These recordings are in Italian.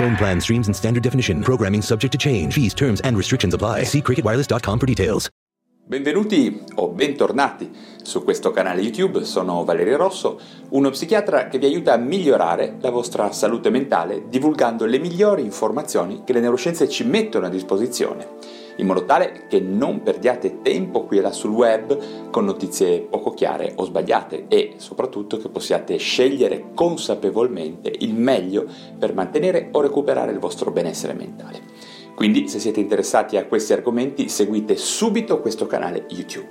Phone plan streams and standard definition. Programming subject to change. Fees, terms, and restrictions apply. See cricketwireless.com for details. Benvenuti o bentornati su questo canale YouTube, sono Valerio Rosso, uno psichiatra che vi aiuta a migliorare la vostra salute mentale divulgando le migliori informazioni che le neuroscienze ci mettono a disposizione in modo tale che non perdiate tempo qui e là sul web con notizie poco chiare o sbagliate e soprattutto che possiate scegliere consapevolmente il meglio per mantenere o recuperare il vostro benessere mentale. Quindi se siete interessati a questi argomenti seguite subito questo canale YouTube.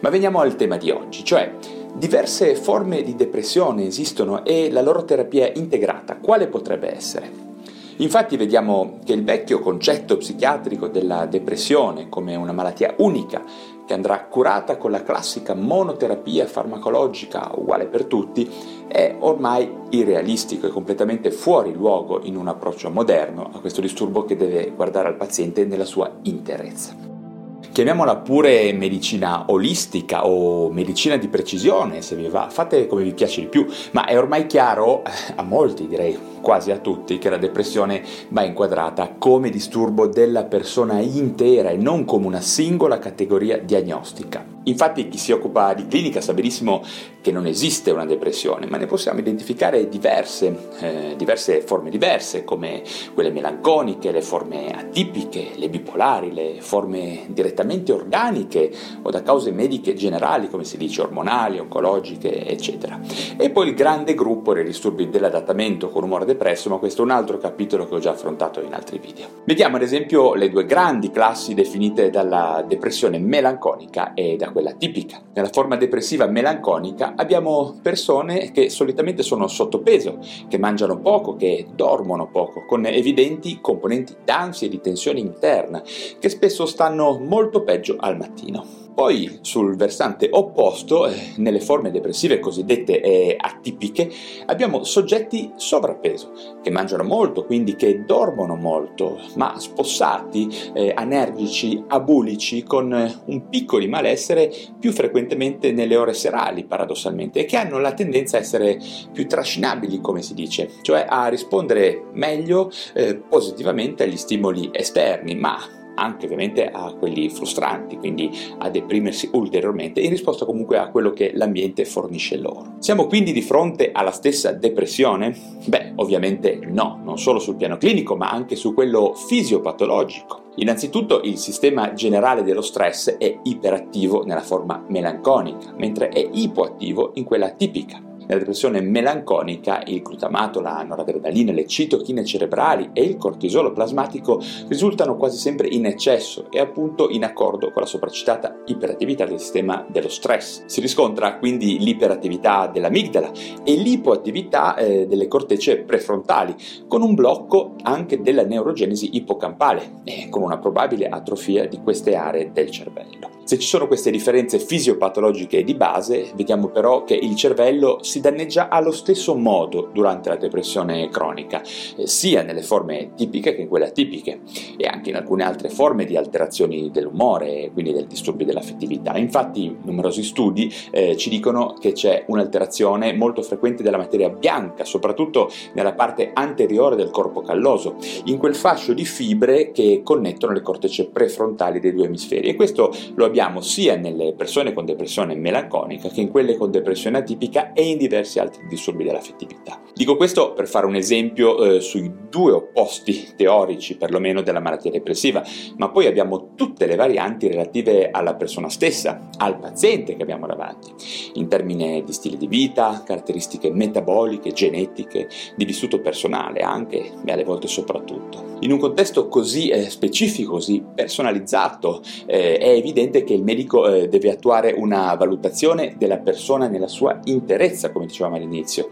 Ma veniamo al tema di oggi, cioè diverse forme di depressione esistono e la loro terapia integrata, quale potrebbe essere? Infatti vediamo che il vecchio concetto psichiatrico della depressione come una malattia unica che andrà curata con la classica monoterapia farmacologica uguale per tutti è ormai irrealistico e completamente fuori luogo in un approccio moderno a questo disturbo che deve guardare al paziente nella sua interezza chiamiamola pure medicina olistica o medicina di precisione, se vi va, fate come vi piace di più, ma è ormai chiaro eh, a molti, direi quasi a tutti, che la depressione va inquadrata come disturbo della persona intera e non come una singola categoria diagnostica. Infatti chi si occupa di clinica sa benissimo che non esiste una depressione, ma ne possiamo identificare diverse, eh, diverse forme diverse, come quelle melanconiche, le forme atipiche, le bipolari, le forme direttamente organiche o da cause mediche generali, come si dice, ormonali, oncologiche, eccetera. E poi il grande gruppo dei disturbi dell'adattamento con umore depresso, ma questo è un altro capitolo che ho già affrontato in altri video. Vediamo ad esempio le due grandi classi definite dalla depressione melanconica e da quella tipica. Nella forma depressiva melanconica abbiamo persone che solitamente sono sottopeso, che mangiano poco, che dormono poco, con evidenti componenti d'ansia e di tensione interna, che spesso stanno molto peggio al mattino. Poi sul versante opposto, eh, nelle forme depressive cosiddette eh, atipiche, abbiamo soggetti sovrappeso, che mangiano molto, quindi che dormono molto, ma spossati, eh, anergici, abulici, con eh, un picco di malessere più frequentemente nelle ore serali, paradossalmente, e che hanno la tendenza a essere più trascinabili, come si dice, cioè a rispondere meglio eh, positivamente agli stimoli esterni, ma anche ovviamente a quelli frustranti, quindi a deprimersi ulteriormente in risposta comunque a quello che l'ambiente fornisce loro. Siamo quindi di fronte alla stessa depressione? Beh, ovviamente no, non solo sul piano clinico, ma anche su quello fisiopatologico. Innanzitutto il sistema generale dello stress è iperattivo nella forma melanconica, mentre è ipoattivo in quella tipica. Nella depressione melanconica il glutamato, la noradrenalina, le citochine cerebrali e il cortisolo plasmatico risultano quasi sempre in eccesso e appunto in accordo con la sopracitata iperattività del sistema dello stress. Si riscontra quindi l'iperattività dell'amigdala e l'ipoattività eh, delle cortecce prefrontali, con un blocco anche della neurogenesi ipocampale e con una probabile atrofia di queste aree del cervello. Se ci sono queste differenze fisiopatologiche di base, vediamo però che il cervello si danneggia allo stesso modo durante la depressione cronica, eh, sia nelle forme tipiche che in quelle atipiche e anche in alcune altre forme di alterazioni dell'umore, quindi del disturbi dell'affettività. Infatti numerosi studi eh, ci dicono che c'è un'alterazione molto frequente della materia bianca, soprattutto nella parte anteriore del corpo calloso, in quel fascio di fibre che connettono le cortecce prefrontali dei due emisferi e questo lo abbiamo abbiamo sia nelle persone con depressione melanconica che in quelle con depressione atipica e in diversi altri disturbi dell'affettività. Dico questo per fare un esempio eh, sui due opposti teorici perlomeno della malattia depressiva, ma poi abbiamo tutte le varianti relative alla persona stessa, al paziente che abbiamo davanti, in termini di stile di vita, caratteristiche metaboliche, genetiche, di vissuto personale anche e alle volte soprattutto. In un contesto così eh, specifico, così personalizzato, eh, è evidente che il medico eh, deve attuare una valutazione della persona nella sua interezza, come dicevamo all'inizio,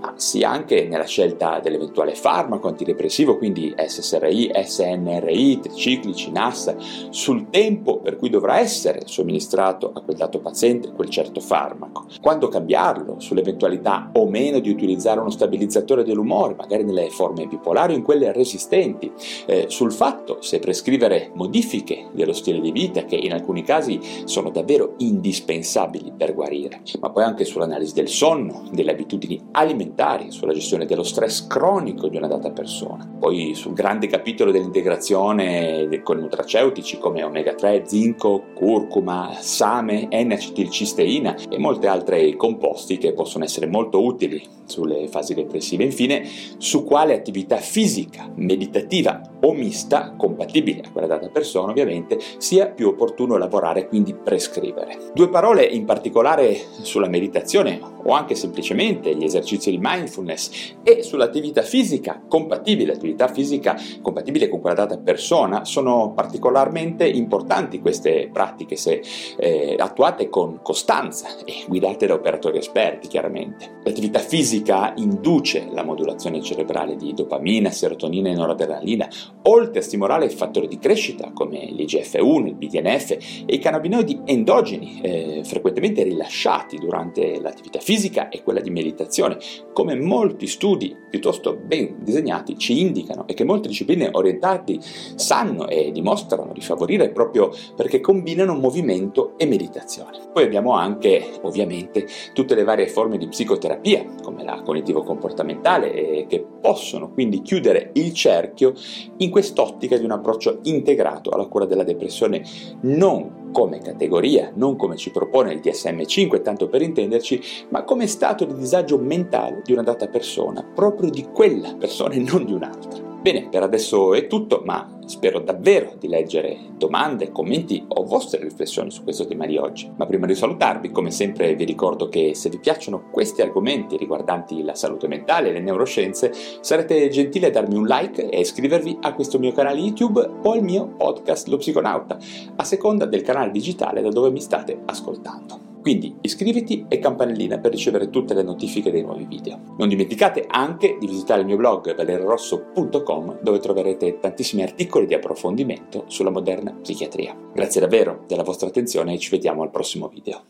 ma sia anche nella scelta dell'eventuale farmaco antidepressivo, quindi SSRI, SNRI, triciclici, NAS, sul tempo per cui dovrà essere somministrato a quel dato paziente quel certo farmaco, quando cambiarlo, sull'eventualità o meno di utilizzare uno stabilizzatore dell'umore, magari nelle forme bipolari o in quelle resistenti, eh, sul fatto se prescrivere modifiche dello stile di vita che in alcuni casi sono davvero indispensabili per guarire, ma poi anche sull'analisi del sonno, delle abitudini alimentari, sulla gestione dello stress cronico di una data persona, poi sul grande capitolo dell'integrazione con nutraceutici come omega 3, zinco, curcuma, same, N-acetilcisteina e molte altre composti che possono essere molto utili sulle fasi depressive. Infine, su quale attività fisica, meditativa o mista, compatibile a quella data persona ovviamente, sia più opportuno lavorare, quindi prescrivere. Due parole in particolare sulla meditazione o anche semplicemente gli esercizi di mindfulness e sull'attività fisica compatibile, attività fisica compatibile con quella data persona, sono particolarmente importanti queste pratiche se eh, attuate con costanza e guidate da operatori esperti chiaramente. L'attività fisica induce la modulazione cerebrale di dopamina, serotonina e noradrenalina, oltre a stimolare i fattori di crescita come l'IGF-1, il BDNF e i cannabinoidi endogeni eh, frequentemente rilasciati durante l'attività fisica e quella di meditazione, come molti studi piuttosto ben disegnati ci indicano e che molte discipline orientate sanno e dimostrano di favorire proprio perché combinano movimento e meditazione. Poi abbiamo anche ovviamente tutte le varie forme di psicoterapia, come la cognitivo-comportamentale, che possono quindi chiudere il cerchio in quest'ottica di un approccio integrato alla cura della depressione non come categoria, non come ci propone il DSM5, tanto per intenderci, ma come stato di disagio mentale di una data persona, proprio di quella persona e non di un'altra. Bene, per adesso è tutto, ma spero davvero di leggere domande, commenti o vostre riflessioni su questo tema di oggi. Ma prima di salutarvi, come sempre vi ricordo che se vi piacciono questi argomenti riguardanti la salute mentale e le neuroscienze, sarete gentili a darmi un like e iscrivervi a questo mio canale YouTube o al mio podcast Lo Psiconauta, a seconda del canale digitale da dove mi state ascoltando. Quindi iscriviti e campanellina per ricevere tutte le notifiche dei nuovi video. Non dimenticate anche di visitare il mio blog valerorosso.com dove troverete tantissimi articoli di approfondimento sulla moderna psichiatria. Grazie davvero della vostra attenzione e ci vediamo al prossimo video.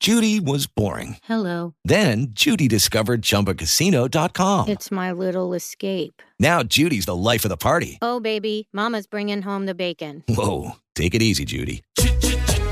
Judy was boring. Hello. Then Judy discovered ChumbaCasino.com. It's my little escape. Now Judy's the life of the party. Oh, baby, Mama's bringing home the bacon. Whoa, take it easy, Judy.